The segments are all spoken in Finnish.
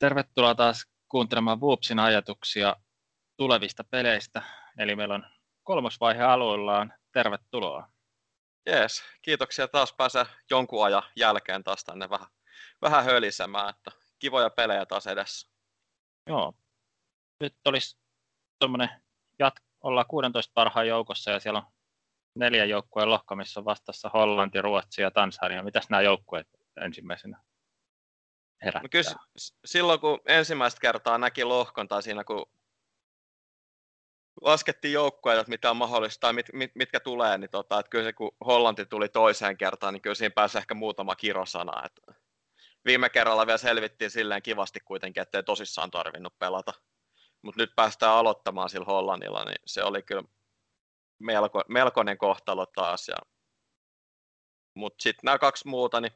Tervetuloa taas kuuntelemaan Woopsin ajatuksia tulevista peleistä. Eli meillä on kolmas vaihe aluillaan. Tervetuloa. Jees, kiitoksia taas pääsee jonkun ajan jälkeen taas tänne vähän, vähän hölisemään, että kivoja pelejä taas edessä. Joo. Nyt olisi tuommoinen, jat- ollaan 16 parhaan joukossa ja siellä on neljä joukkueen lohko, missä on vastassa Hollanti, Ruotsi ja Tansania. Mitäs nämä joukkueet ensimmäisenä herättää? No kyllä silloin kun ensimmäistä kertaa näki lohkon tai siinä kun laskettiin joukkueita, että mitä on mahdollista tai mit, mit, mitkä tulee, niin tota, että kyllä se kun Hollanti tuli toiseen kertaan, niin kyllä siinä pääsi ehkä muutama kirosana. Että viime kerralla vielä selvittiin silleen kivasti kuitenkin, ettei tosissaan tarvinnut pelata. Mutta nyt päästään aloittamaan sillä Hollannilla, niin se oli kyllä melko, melkoinen kohtalo taas. Ja... Mutta sitten nämä kaksi muuta, niin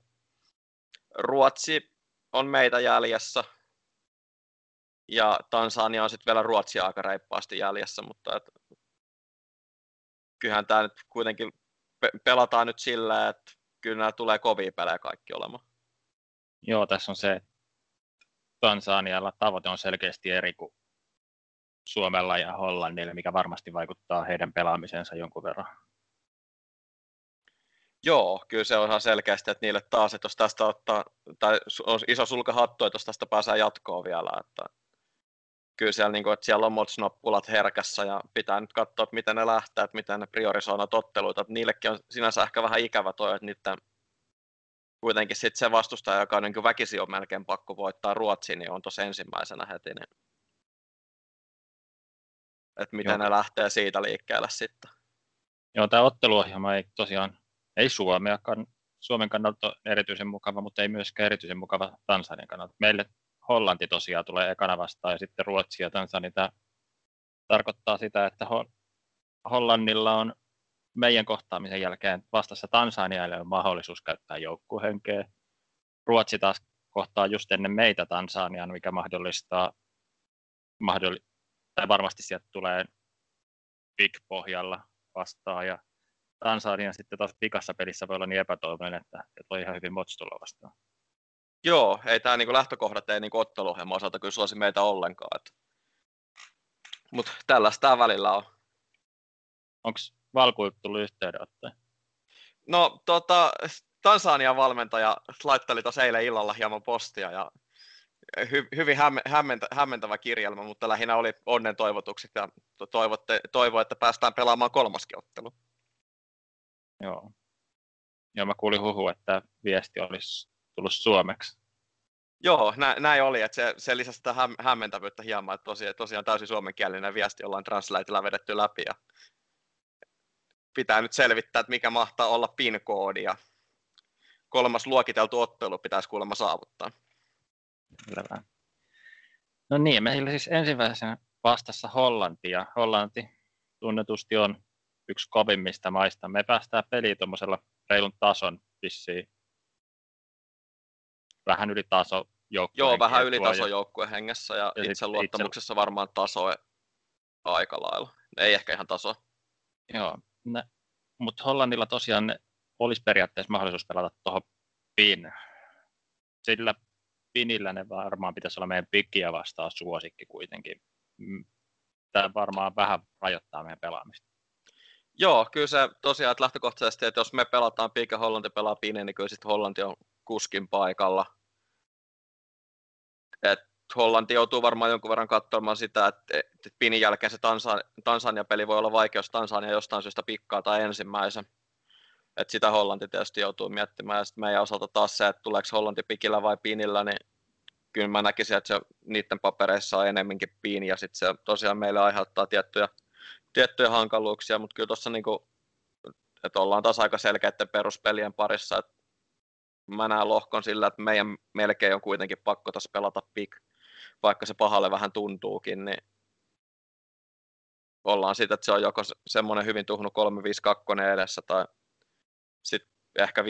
Ruotsi on meitä jäljessä, ja Tansania on sitten vielä Ruotsia aika reippaasti jäljessä, mutta et, kyllähän tämä nyt kuitenkin pe- pelataan nyt sillä, että kyllä nämä tulee kovia pelejä kaikki olemaan. Joo, tässä on se, että Tansanialla tavoite on selkeästi eri kuin Suomella ja Hollannilla, mikä varmasti vaikuttaa heidän pelaamisensa jonkun verran. Joo, kyllä se on ihan selkeästi, että niille taas, että jos tästä ottaa, tai on iso sulka hattu, että jos tästä pääsee jatkoon vielä, että kyllä siellä, niin kuin, että siellä on motsnoppulat herkässä ja pitää nyt katsoa, että miten ne lähtee, että miten ne priorisoi noita otteluita. Että niillekin on sinänsä ehkä vähän ikävä toi, että niiden kuitenkin sit se vastustaja, joka on niin väkisin on melkein pakko voittaa Ruotsi, niin on tuossa ensimmäisenä heti. Niin... Että miten Joo. ne lähtee siitä liikkeelle sitten. Joo, tämä otteluohjelma ei tosiaan, ei Suomeakaan, Suomen kannalta erityisen mukava, mutta ei myöskään erityisen mukava Tansanian kannalta. Meille Hollanti tosiaan tulee ekana vastaan ja sitten Ruotsi ja Tansania. Tämä tarkoittaa sitä, että Hollannilla on meidän kohtaamisen jälkeen vastassa Tansanialle on mahdollisuus käyttää joukkuhenkeä. Ruotsi taas kohtaa just ennen meitä Tansanian, mikä mahdollistaa, mahdolli, tai varmasti sieltä tulee big pohjalla vastaan ja Tansania sitten taas pikassa pelissä voi olla niin epätoivoinen, että, että voi ihan hyvin Mots tulla vastaan. Joo, ei tämä niinku lähtökohdat ei niinku otteluohjelman osalta kyllä suosi meitä ollenkaan. Mutta tällaista tämä välillä on. Onko Valkuilta tullut yhteydenottoja? No tota, Tansanian valmentaja laitteli tuossa eilen illalla hieman postia ja hy, hyvin hämme, hämmentä, hämmentävä kirjelmä, mutta lähinnä oli onnen toivotukset ja toivotte, toivo, että päästään pelaamaan kolmaskin ottelu. Joo. Joo, mä kuulin huhu, että viesti olisi tullut suomeksi. Joo, nä, näin oli, että se, se lisäsi sitä häm, hämmentävyyttä hieman, että tosiaan, tosiaan täysin suomenkielinen viesti ollaan Translatella vedetty läpi ja pitää nyt selvittää, että mikä mahtaa olla PIN-koodi ja kolmas luokiteltu ottelu pitäisi kuulemma saavuttaa. Selvä. No niin, meillä siis ensimmäisenä vastassa Hollanti ja Hollanti tunnetusti on yksi kovimmista maista. Me päästään peliin tuommoisella reilun tason vissiin vähän yli taso Joo, vähän yli taso joukkueen hengessä ja, ja itse luottamuksessa itse... varmaan taso aika lailla. Ei ehkä ihan taso. Joo, mutta Hollannilla tosiaan olisi periaatteessa mahdollisuus pelata tuohon PIN. Sillä PINillä ne varmaan pitäisi olla meidän pikkiä vastaan suosikki kuitenkin. Mm, Tämä varmaan vähän rajoittaa meidän pelaamista. Joo, kyllä se tosiaan, että lähtökohtaisesti, että jos me pelataan ja Hollanti pelaa PIN, niin kyllä sitten Hollanti on kuskin paikalla. Et Hollanti joutuu varmaan jonkun verran katsomaan sitä, että, että Pinin jälkeen se Tansania-peli voi olla vaikea, jos Tansania jostain syystä pikkaa tai ensimmäisen. Et sitä Hollanti tietysti joutuu miettimään. Ja sitten meidän osalta taas se, että tuleeko Hollanti pikillä vai Pinillä, niin kyllä mä näkisin, että se niiden papereissa on enemmänkin Pini, ja sitten se tosiaan meille aiheuttaa tiettyjä, tiettyjä hankaluuksia, mutta kyllä tuossa niinku, että ollaan taas aika selkeiden peruspelien parissa, että mä näen lohkon sillä, että meidän melkein on kuitenkin pakko tässä pelata pick, vaikka se pahalle vähän tuntuukin, niin ollaan siitä, että se on joko semmoinen hyvin tuhnu 3-5-2 edessä tai sitten ehkä 5-3-2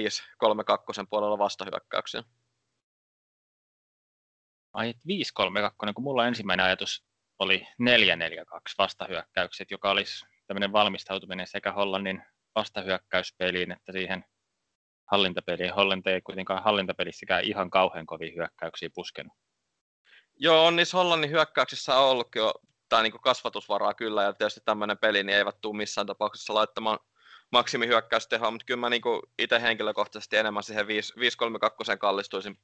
puolella vastahyökkäyksiä. Ai 5-3-2, kun mulla ensimmäinen ajatus oli 4-4-2 vastahyökkäykset, joka olisi tämmöinen valmistautuminen sekä Hollannin vastahyökkäyspeliin että siihen hallintapeliin. Hollanti ei kuitenkaan hallintapelissäkään ihan kauhean kovin hyökkäyksiä puskenut. Joo, on niissä Hollannin hyökkäyksissä ollutkin jo tai niin kasvatusvaraa kyllä, ja tietysti tämmöinen peli niin eivät tule missään tapauksessa laittamaan maksimihyökkäystehoa, mutta kyllä mä niin itse henkilökohtaisesti enemmän siihen 5-3-2 kallistuisin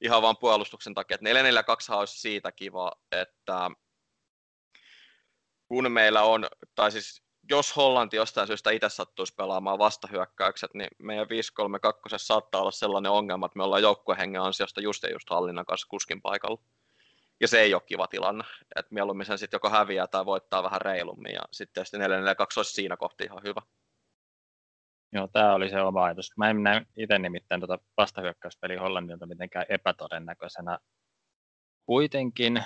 ihan vaan puolustuksen takia. 4-4-2 olisi siitä kiva, että kun meillä on, tai siis jos Hollanti jostain syystä itse sattuisi pelaamaan vastahyökkäykset, niin meidän 5-3-2 saattaa olla sellainen ongelma, että me ollaan joukkuehengen ansiosta just ja just hallinnan kanssa kuskin paikalla. Ja se ei ole kiva tilanne, että mieluummin sen sitten joko häviää tai voittaa vähän reilummin, ja sitten tietysti 4-4-2 olisi siinä kohti ihan hyvä. Joo, tämä oli se oma ajatus. Mä en näe itse nimittäin tuota vastahyökkäyspeliä Hollannilta mitenkään epätodennäköisenä. Kuitenkin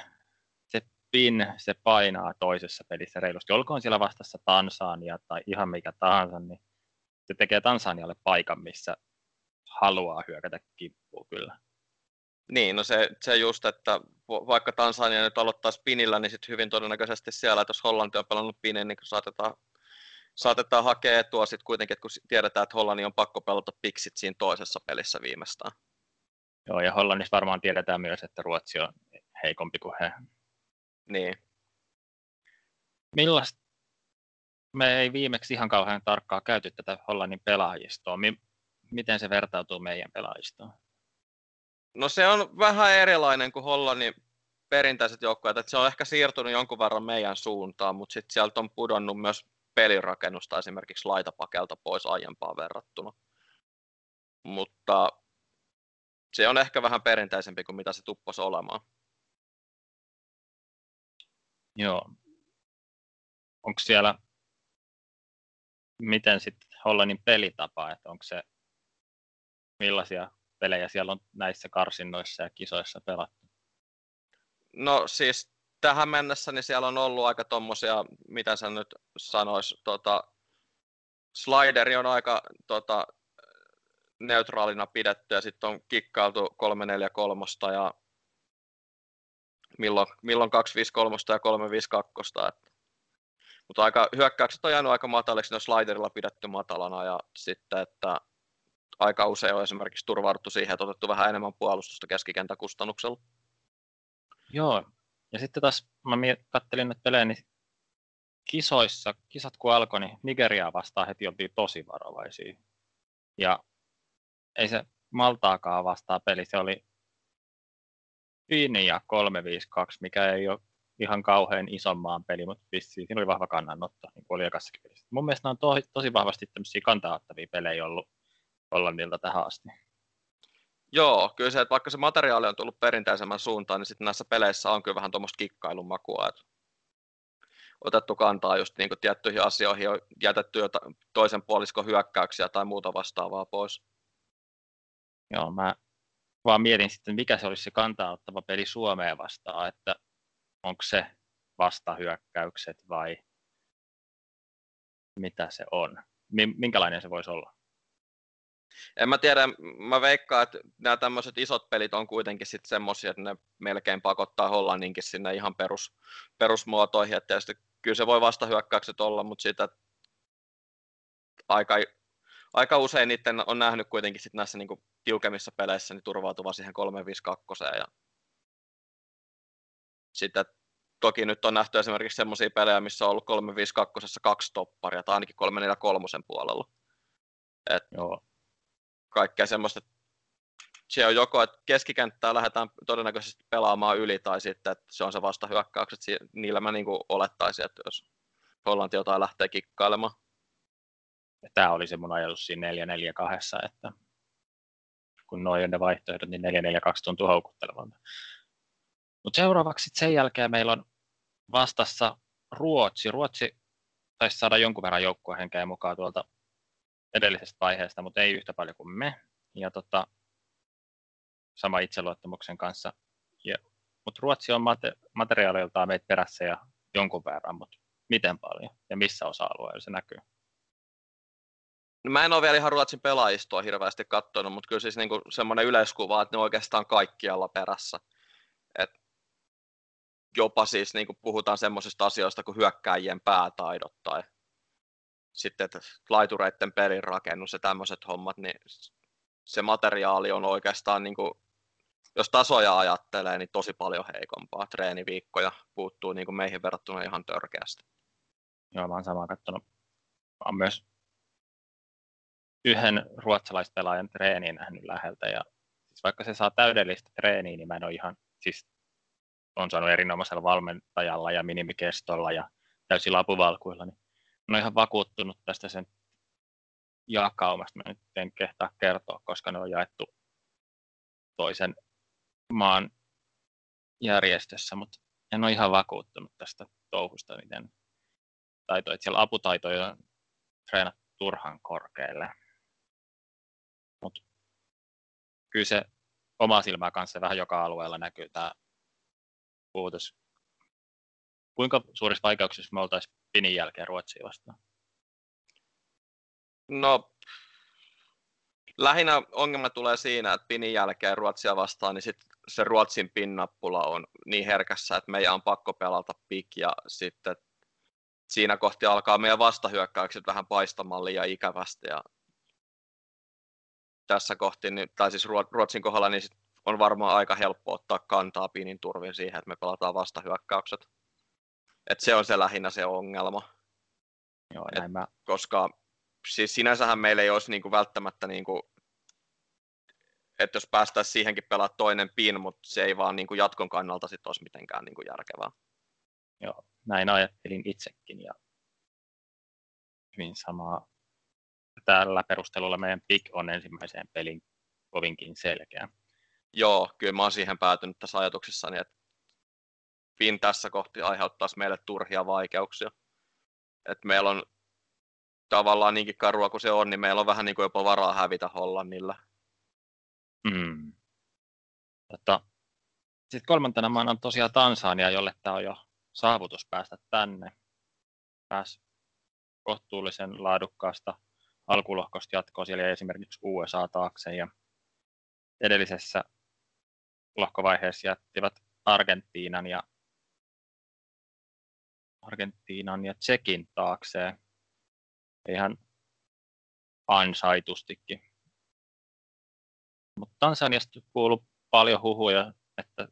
pin, se painaa toisessa pelissä reilusti. Olkoon siellä vastassa Tansania tai ihan mikä tahansa, niin se tekee Tansanialle paikan, missä haluaa hyökätä kippuun kyllä. Niin, no se, se just, että vaikka Tansania nyt aloittaa spinillä, niin sitten hyvin todennäköisesti siellä, että jos Hollanti on pelannut pinin, niin saatetaan saatetaan hakea etua sitten kuitenkin, että kun tiedetään, että Hollannin on pakko pelata piksit siinä toisessa pelissä viimeistään. Joo, ja Hollannissa varmaan tiedetään myös, että Ruotsi on heikompi kuin he. Niin. Millaista? Me ei viimeksi ihan kauhean tarkkaa käyty tätä Hollannin pelaajistoa. Mi- miten se vertautuu meidän pelaajistoon? No se on vähän erilainen kuin Hollannin perinteiset joukkueet, että se on ehkä siirtynyt jonkun verran meidän suuntaan, mutta sitten sieltä on pudonnut myös pelirakennusta esimerkiksi laitapakelta pois aiempaan verrattuna. Mutta se on ehkä vähän perinteisempi kuin mitä se tuppasi olemaan. Joo. Onko siellä, miten sitten Hollannin pelitapa, että onko se, millaisia pelejä siellä on näissä karsinnoissa ja kisoissa pelattu? No siis tähän mennessä niin siellä on ollut aika tommosia, mitä sä nyt sanois, tota, slideri on aika tota, neutraalina pidetty ja sitten on kikkailtu 343 ja milloin, milloin 253 ja 352. Että. Mutta aika, hyökkäykset on jäänyt aika mataliksi, ne on sliderilla pidetty matalana ja sitten, että aika usein on esimerkiksi turvauduttu siihen, että otettu vähän enemmän puolustusta keskikentäkustannuksella. Joo, ja sitten taas mä kattelin nyt pelejä, niin kisoissa, kisat kun alkoi, niin Nigeriaa vastaan heti oltiin tosi varovaisia. Ja ei se Maltaakaan vastaa peli, se oli ja 352, mikä ei ole ihan kauhean ison maan peli, mutta vissiin siinä oli vahva kannanotto, niin kuin oli ekassakin pelissä. Mun mielestä on to, tosi vahvasti tämmöisiä kantaattavia pelejä ollut Hollannilta tähän asti. Joo, kyllä se, että vaikka se materiaali on tullut perinteisemmän suuntaan, niin sitten näissä peleissä on kyllä vähän tuommoista kikkailun makua, että otettu kantaa just niin kuin tiettyihin asioihin, on jätetty jo toisen puoliskon hyökkäyksiä tai muuta vastaavaa pois. Joo, mä vaan mietin sitten, mikä se olisi se kantaa ottava peli Suomeen vastaan, että onko se vastahyökkäykset vai mitä se on, minkälainen se voisi olla? en mä tiedä, mä veikkaan, että nämä tämmöiset isot pelit on kuitenkin sitten semmoisia, että ne melkein pakottaa Hollanninkin sinne ihan perus, perusmuotoihin, että tietysti kyllä se voi vastahyökkäykset olla, mutta sitä aika, aika usein niiden on nähnyt kuitenkin sit näissä niin tiukemmissa peleissä niin turvautuva siihen 352 ja sitten toki nyt on nähty esimerkiksi semmoisia pelejä, missä on ollut 352 kaksi topparia tai ainakin 343 puolella. Et Joo kaikkea semmoista, se on joko, että keskikenttää lähdetään todennäköisesti pelaamaan yli, tai sitten, että se on se vastahyökkäykset, niillä mä niin kuin olettaisin, että jos Hollanti jotain lähtee kikkailemaan. Ja tämä oli se mun ajatus siinä 4-4-2, että kun noin on ne vaihtoehdot, niin 4-4-2 tuntuu houkuttelevalta. Mutta seuraavaksi sen jälkeen meillä on vastassa Ruotsi. Ruotsi taisi saada jonkun verran joukkuehenkeä mukaan tuolta edellisestä vaiheesta, mutta ei yhtä paljon kuin me. Ja tota, sama itseluottamuksen kanssa. Mutta Ruotsi on mate, materiaaliltaan meitä perässä ja jonkun verran, mutta miten paljon ja missä osa-alueella se näkyy? No mä en ole vielä ihan Ruotsin pelaajistoa hirveästi katsonut, mutta kyllä siis niinku semmoinen yleiskuva, että ne oikeastaan kaikkialla perässä. Et jopa siis niinku puhutaan semmoisista asioista kuin hyökkääjien päätaidot tai sitten laitureiden pelin rakennus ja tämmöiset hommat, niin se materiaali on oikeastaan niin kuin jos tasoja ajattelee, niin tosi paljon heikompaa. Treeniviikkoja puuttuu niin kuin meihin verrattuna ihan törkeästi. Joo, mä oon samaa katsonut. Mä oon myös yhden ruotsalaispelaajan treeniin nähnyt läheltä ja siis vaikka se saa täydellistä treeniä, niin mä en ole ihan, siis on saanut erinomaisella valmentajalla ja minimikestolla ja täysillä apuvalkuilla, niin mä ihan vakuuttunut tästä sen jakaumasta. Mä nyt en kehtaa kertoa, koska ne on jaettu toisen maan järjestössä, mutta en ole ihan vakuuttunut tästä touhusta, miten taito, että siellä aputaitoja on treenattu turhan korkealle. Kyllä se oma silmää kanssa vähän joka alueella näkyy tämä puutos. Kuinka suurissa vaikeuksissa me oltaisiin Pinin jälkeen Ruotsiin vastaan? No, lähinnä ongelma tulee siinä, että Pinin jälkeen Ruotsia vastaan, niin sit se Ruotsin pinnappula on niin herkässä, että meidän on pakko pelata pik ja sitten siinä kohti alkaa meidän vastahyökkäykset vähän paistamaan liian ikävästi ja tässä kohti, niin, tai siis Ruotsin kohdalla, niin on varmaan aika helppo ottaa kantaa Pinin turvin siihen, että me pelataan vastahyökkäykset. Et se on se lähinnä se ongelma. Joo, näin mä... Koska siis sinänsähän meillä ei olisi niinku välttämättä, niinku, että jos päästäisiin siihenkin pelaa toinen pin, mutta se ei vaan niinku jatkon kannalta sit olisi mitenkään niinku järkevää. Joo, näin ajattelin itsekin ja hyvin samaa. Tällä perustelulla meidän pick on ensimmäiseen pelin kovinkin selkeä. Joo, kyllä mä oon siihen päätynyt tässä ajatuksessani, että Pin tässä kohti aiheuttaisi meille turhia vaikeuksia. että meillä on tavallaan niinkin karua kuin se on, niin meillä on vähän niin kuin jopa varaa hävitä Hollannilla. Mm. Tota, sitten kolmantena maana on tosiaan Tansania, jolle tämä on jo saavutus päästä tänne. Pääs kohtuullisen laadukkaasta alkulohkosta jatkoa siellä esimerkiksi USA taakse ja edellisessä lohkovaiheessa jättivät Argentiinan ja Argentiinan ja Tsekin taakseen ihan ansaitustikin. Mutta Tansaniasta kuuluu paljon huhuja, että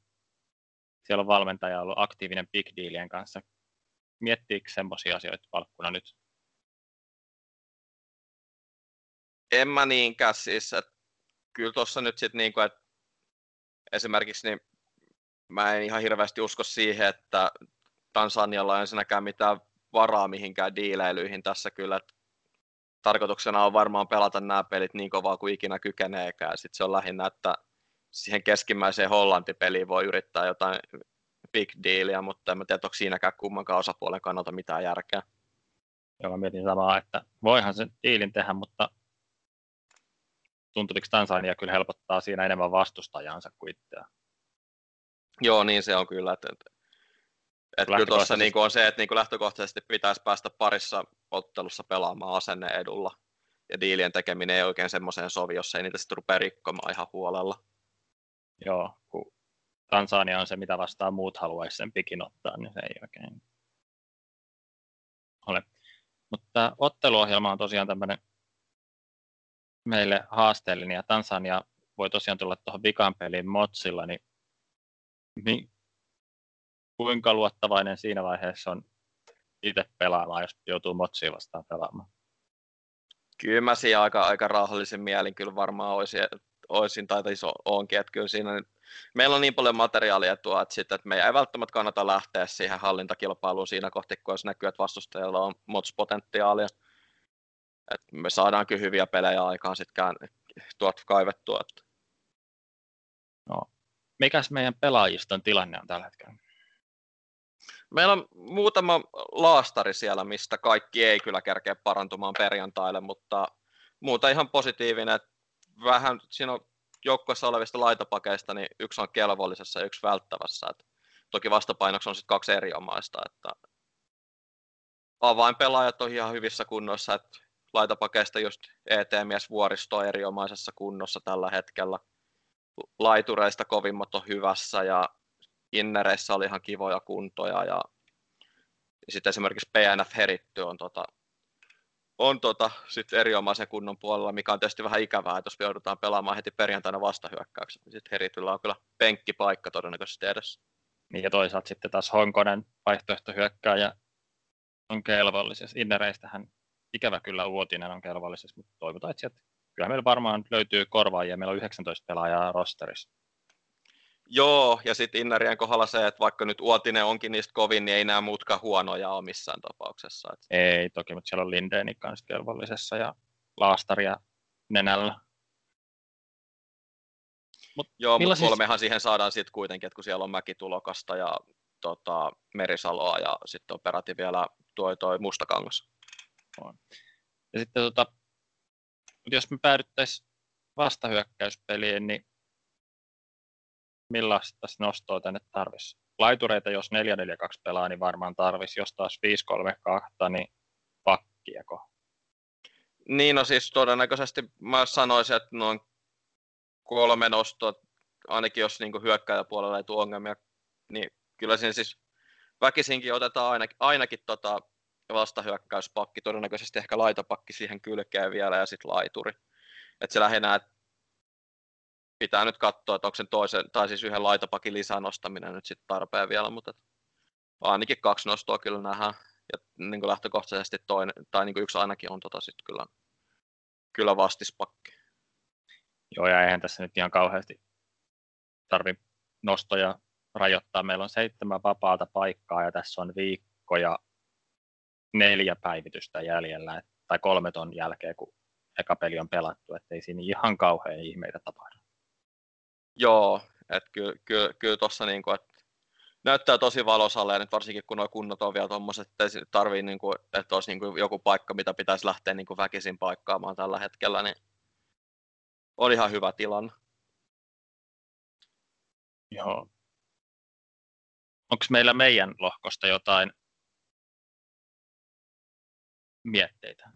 siellä on valmentaja ollut aktiivinen big dealien kanssa. Miettiikö semmoisia asioita palkkuna nyt? En mä niinkään siis, että kyllä tuossa nyt sitten niinku, että esimerkiksi niin mä en ihan hirveästi usko siihen, että Tansanialla on ensinnäkään mitään varaa mihinkään diileilyihin tässä kyllä, että tarkoituksena on varmaan pelata nämä pelit niin kovaa kuin ikinä kykeneekään. Sitten se on lähinnä, että siihen keskimmäiseen Hollantipeliin voi yrittää jotain big dealia, mutta en tiedä, onko siinäkään kummankaan osapuolen kannalta mitään järkeä. Joo, mä mietin samaa, että voihan sen diilin tehdä, mutta tuntuuko Tansania kyllä helpottaa siinä enemmän vastustajansa kuin itseään? Joo, niin se on kyllä. Että, että, että kyllä tuossa niin on se, että niin lähtökohtaisesti pitäisi päästä parissa ottelussa pelaamaan asenne edulla. Ja diilien tekeminen ei oikein semmoiseen sovi, jos ei niitä sitten rupea rikkomaan ihan huolella. Joo, kun Tansania on se, mitä vastaan muut haluaisi sen pikin ottaa, niin se ei oikein ole. Mutta otteluohjelma on tosiaan tämmöinen meille haasteellinen ja Tansania voi tosiaan tulla tuohon vikan peliin Motsilla, niin, niin kuinka luottavainen siinä vaiheessa on itse pelaamaan, jos joutuu Motsiin vastaan pelaamaan? Kyllä mä siinä aika, aika rauhallisen mielin kyllä varmaan olisin, olisin tai iso onkin, että kyllä siinä meillä on niin paljon materiaalia tuo, että, sit, että meidän ei välttämättä kannata lähteä siihen hallintakilpailuun siinä kohti, kun jos näkyy, että vastustajalla on mods-potentiaalia. Et me saadaan kyllä hyviä pelejä aikaan sitten tuot kaivettua. Että. No, mikäs meidän pelaajiston tilanne on tällä hetkellä? Meillä on muutama laastari siellä, mistä kaikki ei kyllä kerkeä parantumaan perjantaille, mutta muuta ihan positiivinen. Vähän siinä on joukkueessa olevista laitapakeista, niin yksi on kelvollisessa ja yksi välttävässä. Et toki vastapainoksi on sitten kaksi eri omaista. Että avainpelaajat on ihan hyvissä kunnossa, että laitapakeista just ET-mies vuoristo on erinomaisessa kunnossa tällä hetkellä. Laitureista kovimmat on hyvässä ja innereissä oli ihan kivoja kuntoja ja sitten esimerkiksi PNF Heritty on tota, on tota, sit erinomaisen kunnon puolella, mikä on tietysti vähän ikävää, että jos joudutaan pelaamaan heti perjantaina vastahyökkäykset, niin sitten Herityllä on kyllä penkkipaikka todennäköisesti edessä. Niin ja toisaalta sitten taas Honkonen vaihtoehtohyökkääjä on kelvollisessa. Innereistähän ikävä kyllä Uotinen on kelvollisessa, mutta toivotaan, että sieltä kyllä meillä varmaan löytyy korvaajia. Meillä on 19 pelaajaa rosterissa. Joo, ja sitten Innerien kohdalla se, että vaikka nyt Uotinen onkin niistä kovin, niin ei nämä muutkaan huonoja ole missään tapauksessa. Et... Ei toki, mutta siellä on Lindeni kanssa kelvollisessa ja Laastaria nenällä. Mut Joo, mutta kolmehan siihen saadaan sitten kuitenkin, että kun siellä on Mäkitulokasta ja tota, Merisaloa ja sitten on peräti vielä tuo, toi Mustakangas. On. Ja sitten tota, jos me päädyttäisiin vastahyökkäyspeliin, niin millaista nostoa tänne tarvisi? Laitureita, jos 4-4-2 pelaa, niin varmaan tarvisi, jos taas 5-3-2, niin pakkiako? Niin, no siis todennäköisesti mä sanoisin, että noin kolme nostoa, ainakin jos niin hyökkäjäpuolella ei tule ongelmia, niin kyllä siinä siis väkisinkin otetaan ainakin, ainakin tota vastahyökkäyspakki, todennäköisesti ehkä laitapakki siihen kylkeen vielä ja sitten laituri. Että se lähinnä, pitää nyt katsoa, että onko sen toisen, tai siis yhden laitapakin lisää nostaminen nyt sitten tarpeen vielä, mutta ainakin kaksi nostoa kyllä nähdään. Ja niin kuin lähtökohtaisesti toinen, tai niin kuin yksi ainakin on tota sitten kyllä, kyllä vastispakki. Joo, ja eihän tässä nyt ihan kauheasti tarvi nostoja rajoittaa. Meillä on seitsemän vapaata paikkaa ja tässä on viikko ja neljä päivitystä jäljellä, tai kolme ton jälkeen, kun eka peli on pelattu, ettei siinä ihan kauhean ihmeitä tapahdu. Joo, että kyllä, kyllä, kyllä tuossa niin kuin, että näyttää tosi valosalle ja nyt varsinkin kun nuo kunnot on vielä tuommoiset, että tarvii niin kuin, että olisi niin kuin joku paikka, mitä pitäisi lähteä niin kuin väkisin paikkaamaan tällä hetkellä, niin oli ihan hyvä tilanne. Joo. Onko meillä meidän lohkosta jotain mietteitä?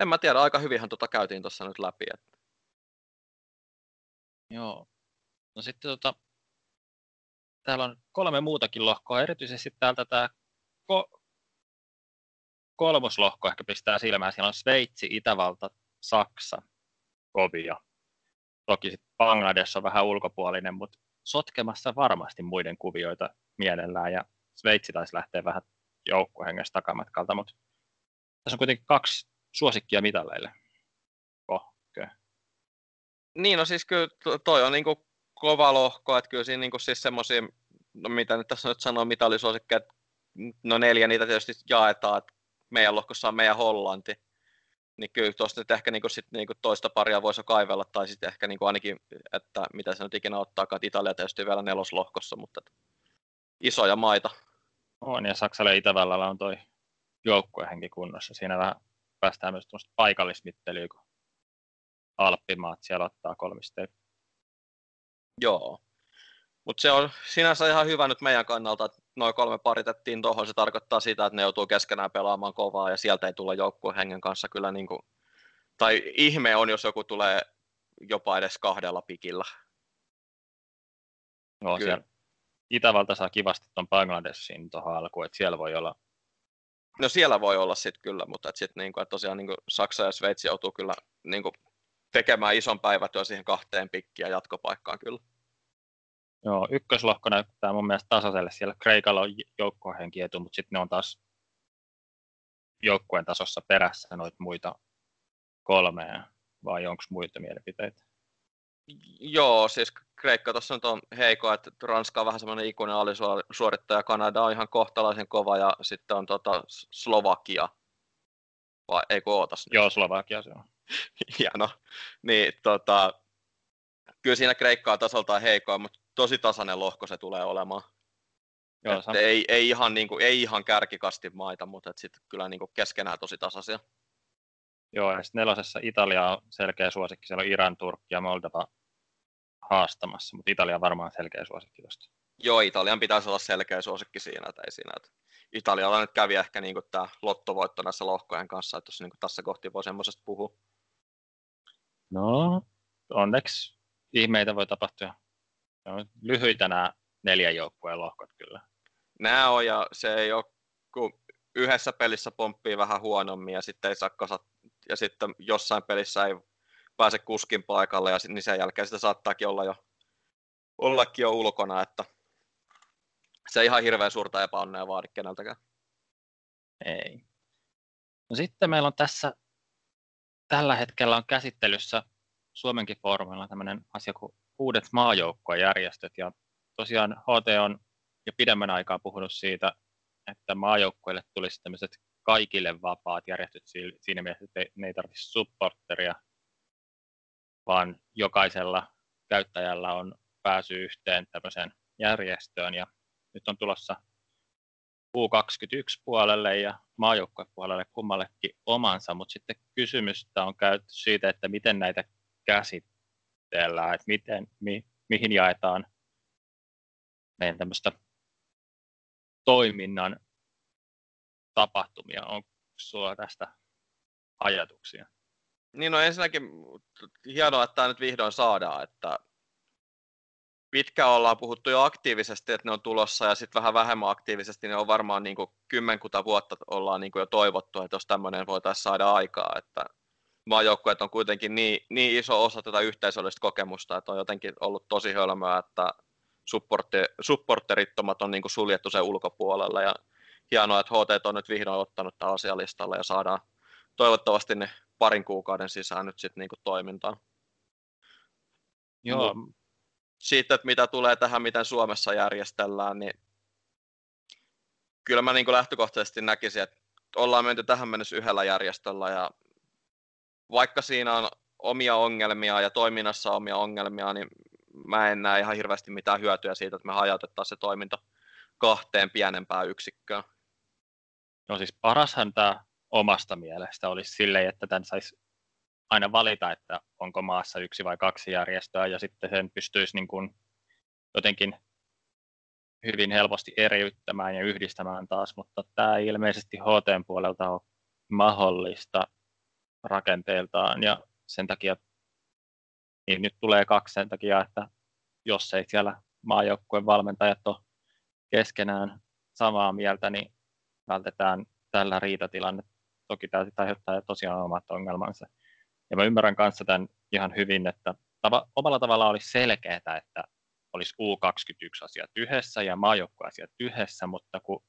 En mä tiedä, aika hyvinhän tota käytiin tuossa nyt läpi. Että... Joo. No sitten tota, täällä on kolme muutakin lohkoa, erityisesti täältä tämä ko- kolmoslohko ehkä pistää silmään. Siellä on Sveitsi, Itävalta, Saksa, kovia. Toki sitten Bangladesh on vähän ulkopuolinen, mutta sotkemassa varmasti muiden kuvioita mielellään. Ja Sveitsi taisi lähteä vähän joukkuehengestä takamatkalta, mutta tässä on kuitenkin kaksi suosikkia mitalleille. Kohkö. Niin, no siis kyllä toi on niinku kova lohko, että kyllä siinä niinku siis semmoisia, no mitä nyt tässä nyt sanoo mitallisuosikkeja, no neljä niitä tietysti jaetaan, että meidän lohkossa on meidän Hollanti, niin kyllä tuosta nyt ehkä niinku sit niinku toista paria voisi kaivella, tai sitten ehkä niinku ainakin, että mitä se nyt ikinä ottaa, että Italia tietysti vielä neloslohkossa, mutta isoja maita. On, ja Saksalla ja Itävallalla on toi joukkuehenki kunnossa. Siinä vähän päästään myös tuosta paikallismittelyä, kun Alppimaat siellä ottaa kolmiste. Joo. Mutta se on sinänsä ihan hyvä nyt meidän kannalta, että noin kolme paritettiin tuohon. Se tarkoittaa sitä, että ne joutuu keskenään pelaamaan kovaa ja sieltä ei tulla joukkuehengen kanssa kyllä niin kuin, tai ihme on, jos joku tulee jopa edes kahdella pikillä. Joo, siellä Itävalta saa kivasti tuon Bangladeshin tuohon alkuun, että siellä voi olla No siellä voi olla sitten kyllä, mutta et sit niinku, et tosiaan niinku Saksa ja Sveitsi joutuu kyllä niinku tekemään ison päivätyön siihen kahteen pikkiä jatkopaikkaan kyllä. Joo, ykköslohko näyttää mun mielestä tasaiselle. Siellä Kreikalla on joukkohenki etu, mutta sitten ne on taas joukkueen tasossa perässä noita muita kolmea, vai onko muita mielipiteitä? Joo, siis Kreikka tuossa nyt on heikko, että Ranska on vähän semmoinen ikuinen alisuorittaja, Kanada on ihan kohtalaisen kova ja sitten on tota Slovakia. Vai eikö ootas? Joo, Slovakia se on. Hieno. Niin, tota, kyllä siinä Kreikka on tasoltaan heikoa, mutta tosi tasainen lohko se tulee olemaan. Joo, ei, ei, ihan, niin kuin, ei ihan kärkikasti maita, mutta sitten kyllä niin kuin keskenään tosi tasaisia. Joo, ja sitten nelosessa Italia on selkeä suosikki. Siellä on Iran, Turkki ja Moldova haastamassa, mutta Italia on varmaan selkeä suosikki tuosta. Joo, Italian pitäisi olla selkeä suosikki siinä, että ei siinä. Että Italialla nyt kävi ehkä niin tämä lottovoitto näissä lohkojen kanssa, että jos niin tässä kohti voi semmoisesta puhua. No, onneksi ihmeitä voi tapahtua. No, lyhyitä nämä neljän joukkueen lohkot kyllä. Nämä on, ja se ei ole, kun yhdessä pelissä pomppii vähän huonommin ja sitten ei saa kasat, ja sitten jossain pelissä ei pääse kuskin paikalle, ja niin sen jälkeen sitä saattaakin olla jo, ollakin jo ulkona, että se ei ihan hirveän suurta epäonnea vaadi keneltäkään. Ei. No sitten meillä on tässä tällä hetkellä on käsittelyssä Suomenkin foorumilla tämmöinen asia kuin uudet maajoukkuejärjestöt. Ja tosiaan HT on jo pidemmän aikaa puhunut siitä, että maajoukkueille tulisi tämmöiset kaikille vapaat järjestöt siinä mielessä, että ne ei tarvitse supporteria, vaan jokaisella käyttäjällä on pääsy yhteen tämmöiseen järjestöön. Ja nyt on tulossa U21-puolelle ja maajoukkuepuolelle kummallekin omansa, mutta sitten kysymystä on käyty siitä, että miten näitä käsitellään, että miten, mi, mihin jaetaan meidän tämmöistä toiminnan tapahtumia. Onko sulla tästä ajatuksia? Niin no ensinnäkin hienoa, että tämä nyt vihdoin saadaan, että pitkään ollaan puhuttu jo aktiivisesti, että ne on tulossa ja sitten vähän vähemmän aktiivisesti, ne on varmaan niin kuin kymmenkuta vuotta ollaan niin kuin jo toivottu, että jos tämmöinen voitaisiin saada aikaa, että maajoukkueet on kuitenkin niin, niin iso osa tätä yhteisöllistä kokemusta, että on jotenkin ollut tosi hölmöä, että supporterittomat on niin kuin suljettu sen ulkopuolelle ja hienoa, että HT on nyt vihdoin ottanut tämän asialistalle ja saadaan toivottavasti ne parin kuukauden sisään nyt sitten niin toimintaan. Joo, siitä, että mitä tulee tähän, miten Suomessa järjestellään, niin kyllä mä niin lähtökohtaisesti näkisin, että ollaan menty tähän mennessä yhdellä järjestöllä ja vaikka siinä on omia ongelmia ja toiminnassa omia ongelmia, niin mä en näe ihan hirveästi mitään hyötyä siitä, että me hajautettaisiin se toiminta kahteen pienempään yksikköön. No siis parashan tämä omasta mielestä olisi silleen, että tämän saisi aina valita, että onko maassa yksi vai kaksi järjestöä, ja sitten sen pystyisi niin kuin jotenkin hyvin helposti eriyttämään ja yhdistämään taas, mutta tämä ei ilmeisesti HT puolelta ole mahdollista rakenteeltaan, ja sen takia niin nyt tulee kaksi sen takia, että jos ei siellä maajoukkueen valmentajat ole keskenään samaa mieltä, niin vältetään tällä riitatilanne. Toki tämä aiheuttaa tosiaan omat ongelmansa. Ja mä ymmärrän kanssa tämän ihan hyvin, että tava, omalla tavalla olisi selkeää, että olisi U21-asiat yhdessä ja maajoukkueasiat yhdessä, mutta kun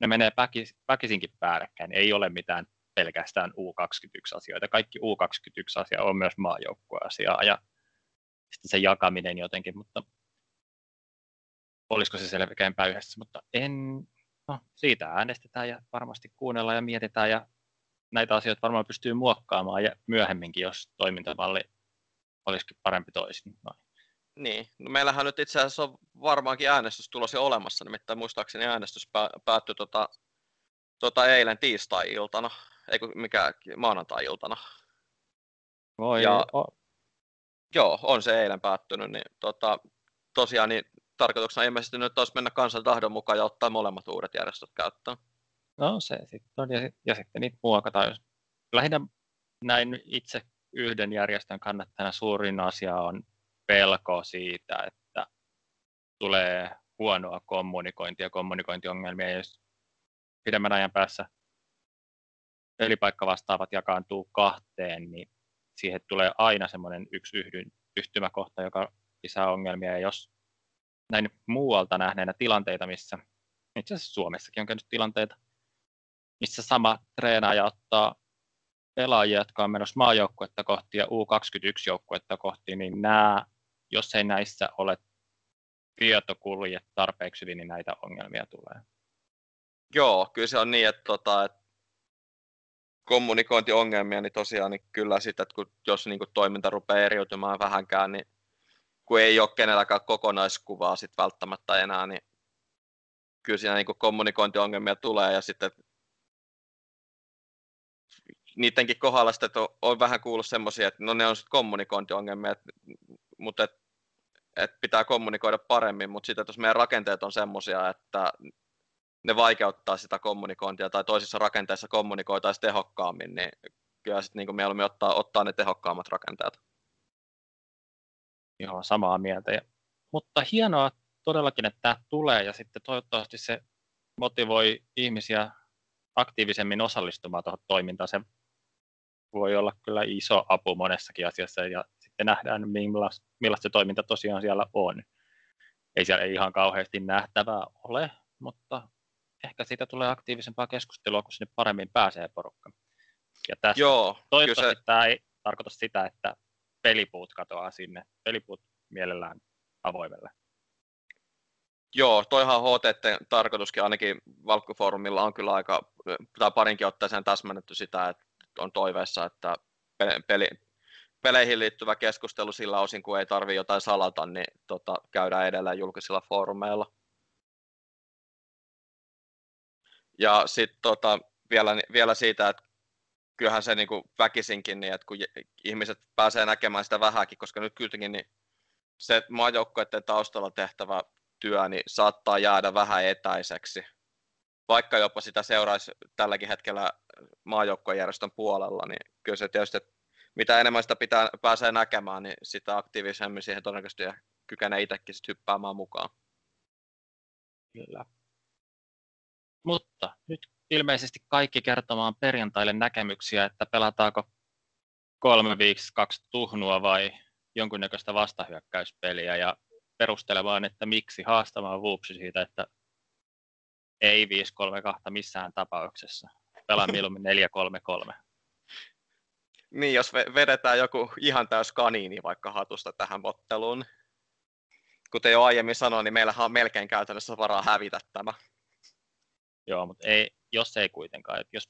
ne menee väkis, väkisinkin päällekkäin, niin ei ole mitään pelkästään U21-asioita. Kaikki U21-asia on myös maajoukkueasiaa ja sitten se jakaminen jotenkin, mutta olisiko se selkeämpää yhdessä, mutta en, no, siitä äänestetään ja varmasti kuunnellaan ja mietitään ja näitä asioita varmaan pystyy muokkaamaan ja myöhemminkin, jos toimintamalli olisikin parempi toisin. Noin. Niin, no meillähän nyt itse asiassa on varmaankin äänestystulos jo olemassa, nimittäin muistaakseni äänestys päättyi tota, tota eilen tiistai-iltana, eikö mikä maanantai-iltana. Voi, ja, o... Joo, on se eilen päättynyt, niin tota, tosiaan niin tarkoituksena ilmeisesti nyt olisi mennä kansan tahdon mukaan ja ottaa molemmat uudet järjestöt käyttöön. No se sitten on, ja, ja sitten niitä muokataan. Lähinnä näin itse yhden järjestön kannattajana suurin asia on pelko siitä, että tulee huonoa kommunikointia, kommunikointiongelmia, jos pidemmän ajan päässä pelipaikkavastaavat jakaantuu kahteen, niin siihen tulee aina semmoinen yksi yhdyn, yhtymäkohta, joka lisää ongelmia, ja jos näin muualta nähneenä tilanteita, missä itse asiassa Suomessakin on käynyt tilanteita, missä sama treenaaja ottaa pelaajia, jotka on menossa maajoukkuetta kohti ja U21-joukkuetta kohti, niin nämä, jos ei näissä ole tietokulje tarpeeksi hyvin, niin näitä ongelmia tulee. Joo, kyllä se on niin, että, tota, että kommunikointiongelmia, niin tosiaan niin kyllä sitten, että kun, jos niin kuin toiminta rupeaa eriytymään vähänkään, niin kun ei ole kenelläkään kokonaiskuvaa sit välttämättä enää, niin kyllä siinä niin kuin kommunikointiongelmia tulee ja sitten niidenkin kohdalla sitten, että on, on vähän kuullut semmoisia, että no ne on sitten kommunikointiongelmia, että, mutta et, et pitää kommunikoida paremmin, mutta sitten jos meidän rakenteet on semmoisia, että ne vaikeuttaa sitä kommunikointia tai toisissa rakenteissa kommunikoitaisiin tehokkaammin, niin kyllä sitten niin mieluummin ottaa, ottaa ne tehokkaammat rakenteet. Joo, samaa mieltä. Ja, mutta hienoa todellakin, että tämä tulee ja sitten toivottavasti se motivoi ihmisiä aktiivisemmin osallistumaan tuohon toimintaan. Se voi olla kyllä iso apu monessakin asiassa ja sitten nähdään, millaista, millaista se toiminta tosiaan siellä on. Ei siellä ei ihan kauheasti nähtävää ole, mutta ehkä siitä tulee aktiivisempaa keskustelua, kun sinne paremmin pääsee porukka. Ja tästä Joo, toivottavasti se... tämä ei tarkoita sitä, että pelipuut katoaa sinne. Pelipuut mielellään avoimelle. Joo, toihan HTT tarkoituskin ainakin Valkkufoorumilla on kyllä aika, tai parinkin otteeseen täsmennetty sitä, että on toiveessa, että peli, peleihin liittyvä keskustelu sillä osin, kun ei tarvi jotain salata, niin tota, käydään edelleen julkisilla foorumeilla. Ja sitten tota, vielä, vielä siitä, että kyllähän se niin kuin väkisinkin, niin että kun ihmiset pääsee näkemään sitä vähänkin, koska nyt kuitenkin niin se maajoukkoiden taustalla tehtävä työ niin saattaa jäädä vähän etäiseksi, vaikka jopa sitä seuraisi tälläkin hetkellä maajoukkojärjestön puolella, niin kyllä se tietysti, että mitä enemmän sitä pitää, pääsee näkemään, niin sitä aktiivisemmin siihen todennäköisesti kykenee itsekin hyppäämään mukaan. Kyllä. Mutta nyt ilmeisesti kaikki kertomaan perjantaille näkemyksiä, että pelataanko kolme viiksi kaksi tuhnua vai jonkunnäköistä vastahyökkäyspeliä ja perustelemaan, että miksi haastamaan Vuupsi siitä, että ei 5-3-2 missään tapauksessa. Pelaa mieluummin 4-3-3. Niin, jos vedetään joku ihan täys kaniini vaikka hatusta tähän otteluun. Kuten jo aiemmin sanoin, niin meillähän on melkein käytännössä varaa hävitä tämä. Joo, mutta ei, jos ei kuitenkaan. Et jos,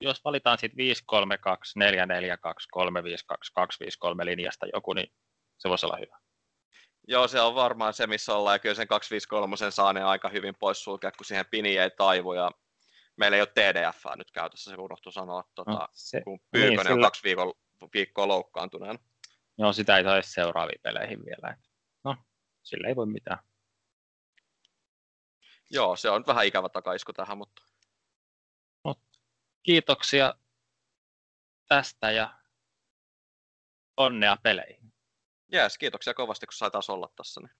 jos valitaan sitten 5 3 2 4 4 2 3 5 2 2 5 3 linjasta joku, niin se voisi olla hyvä. Joo, se on varmaan se, missä ollaan, ja kyllä sen 253 saa ne aika hyvin sulkea, kun siihen pini ei taivu, ja meillä ei ole TDF nyt käytössä, se unohtui sanoa, tuota, no, se, kun Pyykkönen niin, sillä... on kaksi viikkoa, viikkoa loukkaantuneena. Joo, sitä ei saisi seuraaviin peleihin vielä. No, sillä ei voi mitään. Joo, se on vähän ikävä takaisku tähän, mutta... No, kiitoksia tästä ja onnea peleihin. Jees, kiitoksia kovasti, kun sai taas olla tässä. Niin.